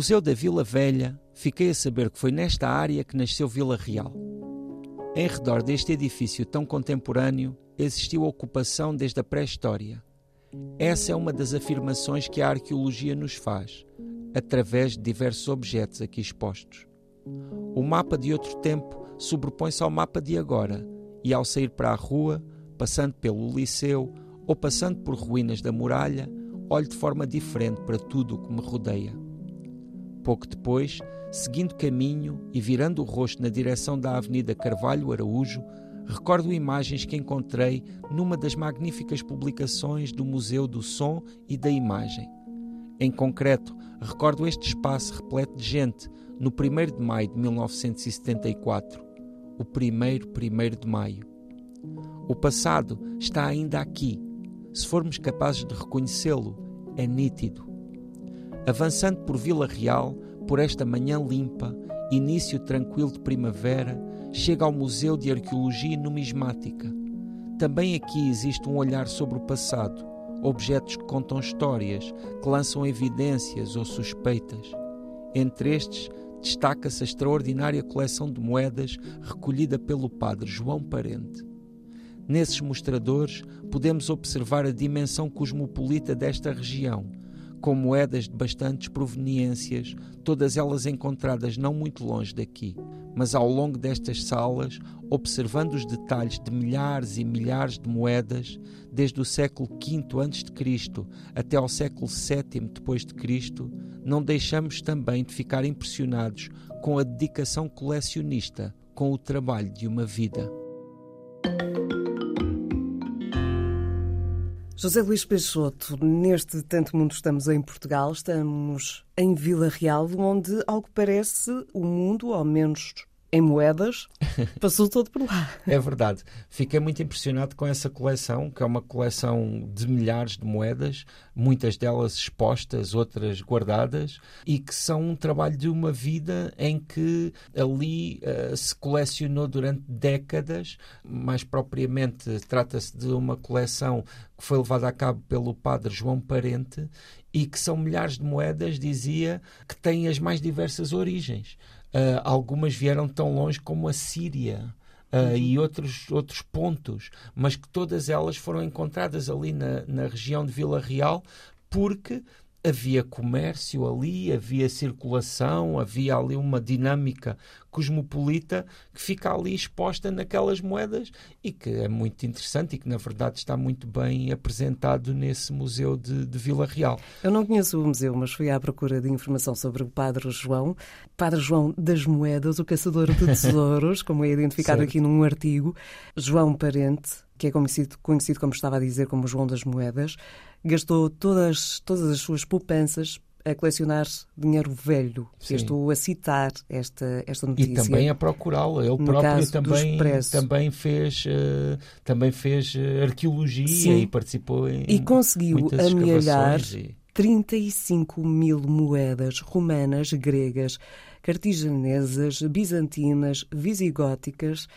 Museu da Vila Velha, fiquei a saber que foi nesta área que nasceu Vila Real. Em redor deste edifício tão contemporâneo, existiu ocupação desde a pré-história. Essa é uma das afirmações que a arqueologia nos faz, através de diversos objetos aqui expostos. O mapa de outro tempo sobrepõe-se ao mapa de agora, e ao sair para a rua, passando pelo liceu ou passando por ruínas da muralha, olho de forma diferente para tudo o que me rodeia. Pouco depois, seguindo caminho e virando o rosto na direção da Avenida Carvalho Araújo, recordo imagens que encontrei numa das magníficas publicações do Museu do Som e da Imagem. Em concreto, recordo este espaço repleto de gente no 1 de maio de 1974, o primeiro 1 de maio. O passado está ainda aqui. Se formos capazes de reconhecê-lo, é nítido. Avançando por Vila Real, por esta manhã limpa, início tranquilo de primavera, chega ao Museu de Arqueologia e Numismática. Também aqui existe um olhar sobre o passado, objetos que contam histórias, que lançam evidências ou suspeitas. Entre estes, destaca-se a extraordinária coleção de moedas recolhida pelo padre João Parente. Nesses mostradores, podemos observar a dimensão cosmopolita desta região, com moedas de bastantes proveniências, todas elas encontradas não muito longe daqui. Mas ao longo destas salas, observando os detalhes de milhares e milhares de moedas, desde o século V a.C. até ao século VII Cristo, não deixamos também de ficar impressionados com a dedicação colecionista, com o trabalho de uma vida. José Luís Peixoto, neste Tanto Mundo estamos em Portugal, estamos em Vila Real, onde, ao que parece, o mundo, ao menos em moedas, passou todo por lá. É verdade. Fiquei muito impressionado com essa coleção, que é uma coleção de milhares de moedas, muitas delas expostas, outras guardadas, e que são um trabalho de uma vida em que ali uh, se colecionou durante décadas. Mais propriamente, trata-se de uma coleção que foi levada a cabo pelo padre João Parente e que são milhares de moedas, dizia, que têm as mais diversas origens. Uh, algumas vieram tão longe como a Síria. Uh, e outros, outros pontos, mas que todas elas foram encontradas ali na, na região de Vila Real, porque havia comércio ali, havia circulação, havia ali uma dinâmica cosmopolita que fica ali exposta naquelas moedas e que é muito interessante e que, na verdade, está muito bem apresentado nesse museu de, de Vila Real. Eu não conheço o museu, mas fui à procura de informação sobre o Padre João, Padre João das Moedas, o caçador de tesouros, como é identificado certo. aqui num artigo, João Parente, que é conhecido, conhecido, como estava a dizer, como João das Moedas, gastou todas, todas as suas poupanças a colecionar dinheiro velho. Sim. estou a citar esta, esta notícia. E também a procurá-la. Ele próprio também, também fez, uh, também fez uh, arqueologia Sim. e participou em E conseguiu amealhar e... 35 mil moedas romanas, gregas, cartiginesas, bizantinas, visigóticas,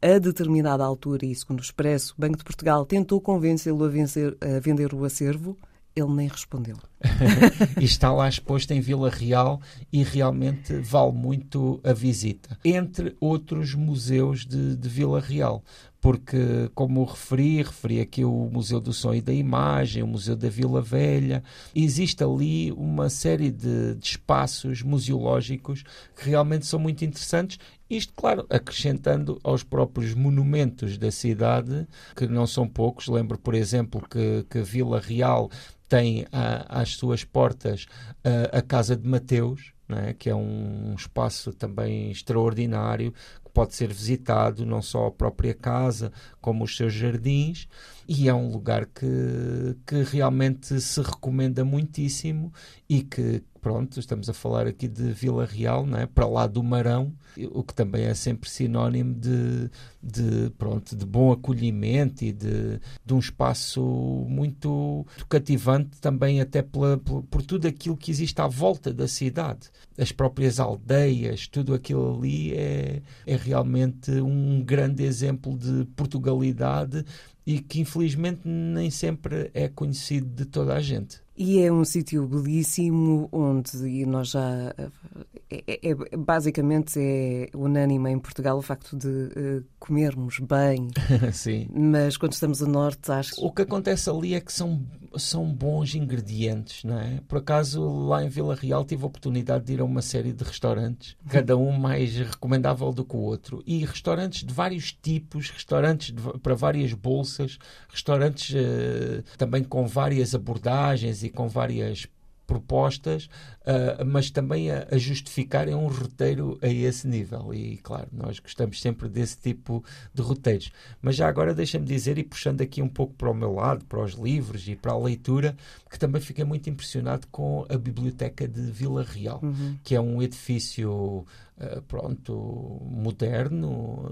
a determinada altura, e segundo o Expresso, o Banco de Portugal tentou convencê-lo a, a vender o acervo, ele nem respondeu. e está lá exposto em Vila Real e realmente vale muito a visita. Entre outros museus de, de Vila Real, porque, como referi, referi aqui o Museu do Som e da Imagem, o Museu da Vila Velha, existe ali uma série de, de espaços museológicos que realmente são muito interessantes isto, claro, acrescentando aos próprios monumentos da cidade, que não são poucos. Lembro, por exemplo, que, que Vila Real tem a, às suas portas a, a Casa de Mateus, é? que é um espaço também extraordinário, pode ser visitado, não só a própria casa, como os seus jardins, e é um lugar que, que realmente se recomenda muitíssimo e que, pronto, estamos a falar aqui de Vila Real, não é? para lá do Marão, o que também é sempre sinónimo de, de, pronto, de bom acolhimento e de, de um espaço muito cativante também até pela, por, por tudo aquilo que existe à volta da cidade. As próprias aldeias, tudo aquilo ali é, é realmente um grande exemplo de Portugalidade e que infelizmente nem sempre é conhecido de toda a gente. E é um sítio belíssimo onde, e nós já. É, é, é, basicamente é unânime em Portugal o facto de uh, comermos bem. Sim. Mas quando estamos a norte, acho O que acontece ali é que são, são bons ingredientes, não é? Por acaso, lá em Vila Real, tive a oportunidade de ir a uma série de restaurantes, cada um mais recomendável do que o outro. E restaurantes de vários tipos, restaurantes de, para várias bolsas, restaurantes uh, também com várias abordagens e com várias propostas, uh, mas também a, a, justificarem um roteiro a esse nível. E, claro, nós gostamos sempre desse tipo de roteiros. Mas já agora deixa-me dizer, e puxando aqui um pouco para o meu lado, para os livros e para a leitura, que também fiquei muito impressionado com a Biblioteca de Vila Real, uhum. que é um edifício pronto, moderno,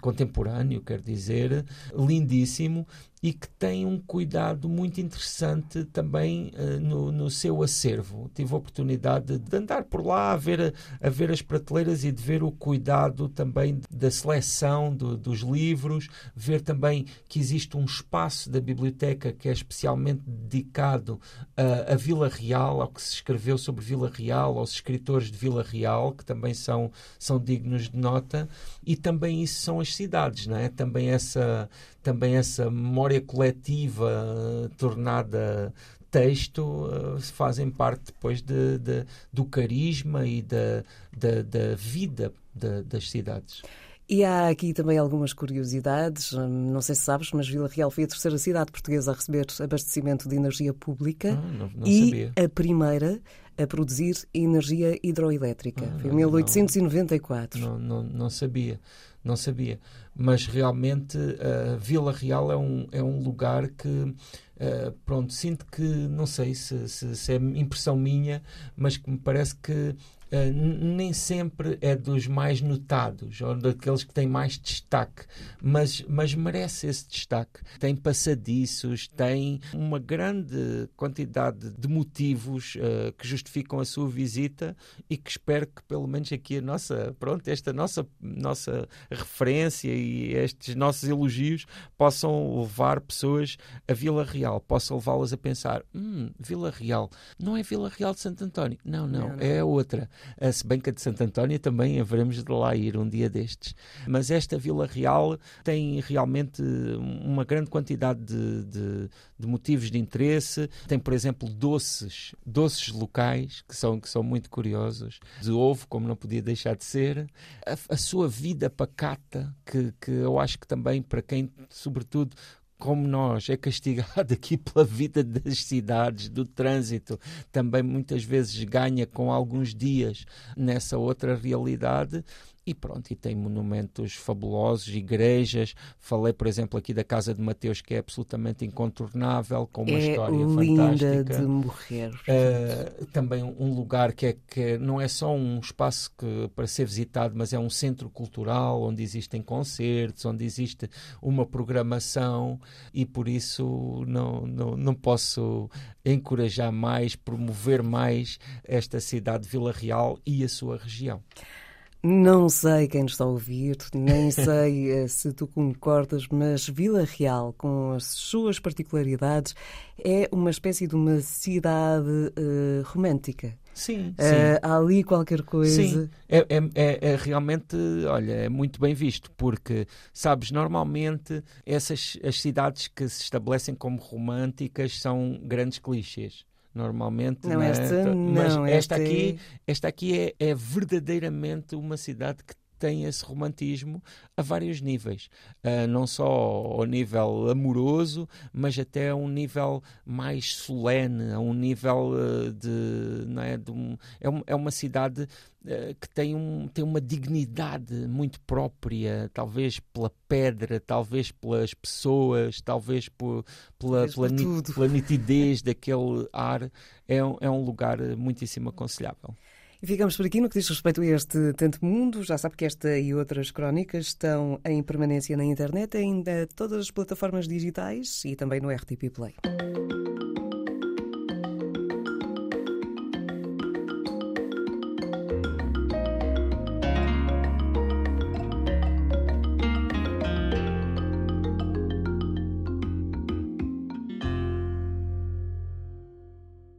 contemporâneo, quer dizer, lindíssimo e que tem um cuidado muito interessante também uh, no, no, seu acervo. Tive a oportunidade de andar por lá, a ver, a ver as prateleiras e de ver o cuidado também da seleção do, dos livros, ver também que existe um espaço da biblioteca que é especialmente dedicado uh, a Vila Real, ao que se escreveu sobre Vila Real, aos escritores de Vila Real, que também são, são dignos de nota, e também isso são as cidades, não é? Também essa também essa memória coletiva uh, tornada texto uh, fazem parte depois de, de, do carisma e da, da, da vida de, das cidades. E há aqui também algumas curiosidades. Hum, não sei se sabes, mas Vila Real foi a terceira cidade portuguesa a receber abastecimento de energia pública ah, não, não e sabia. a primeira a produzir energia hidroelétrica. Ah, foi em 1894. Não, não, não sabia não sabia. Mas realmente uh, Vila Real é um, é um lugar que, uh, pronto, sinto que, não sei se, se, se, é impressão minha, mas que me parece que Uh, nem sempre é dos mais notados ou daqueles que têm mais destaque, mas, mas merece esse destaque. Tem passadiços, tem uma grande quantidade de motivos uh, que justificam a sua visita e que espero que pelo menos aqui a nossa, pronto, esta nossa, nossa referência e estes nossos elogios possam levar pessoas a Vila Real, possam levá-las a pensar: hum, Vila Real, não é Vila Real de Santo António, não, não, não, não. é outra. A Sebenca de Santo António também haveremos de lá ir um dia destes. Mas esta Vila Real tem realmente uma grande quantidade de, de, de motivos de interesse. Tem, por exemplo, doces, doces locais que são, que são muito curiosos, de ovo, como não podia deixar de ser. A, a sua vida pacata, que, que eu acho que também para quem, sobretudo, como nós, é castigado aqui pela vida das cidades, do trânsito, também muitas vezes ganha com alguns dias nessa outra realidade, e pronto, e tem monumentos fabulosos, igrejas. Falei, por exemplo, aqui da Casa de Mateus, que é absolutamente incontornável, com uma é história linda fantástica. de morrer. Uh, também um lugar que, é, que não é só um espaço que, para ser visitado, mas é um centro cultural onde existem concertos, onde existe uma programação e por isso não, não, não posso encorajar mais, promover mais esta cidade de Vila Real e a sua região. Não sei quem nos está a ouvir, nem sei eh, se tu concordas, mas Vila Real, com as suas particularidades, é uma espécie de uma cidade uh, romântica. Sim, uh, sim. Há ali qualquer coisa. Sim, é, é, é, é, realmente, olha, é muito bem visto, porque, sabes, normalmente essas as cidades que se estabelecem como românticas são grandes clichês normalmente. Não, esta, é? Mas não, esta, aqui, esta aqui é, é verdadeiramente uma cidade que tem esse romantismo a vários níveis, uh, não só ao nível amoroso, mas até a um nível mais solene, a um nível uh, de, não é, de um, é, um, é uma cidade uh, que tem, um, tem uma dignidade muito própria, talvez pela pedra, talvez pelas pessoas, talvez por, pela, pela, pela nitidez daquele ar, é, é um lugar muitíssimo aconselhável. E ficamos por aqui no que diz respeito a este Tanto Mundo. Já sabe que esta e outras crónicas estão em permanência na internet, ainda todas as plataformas digitais e também no RTP Play.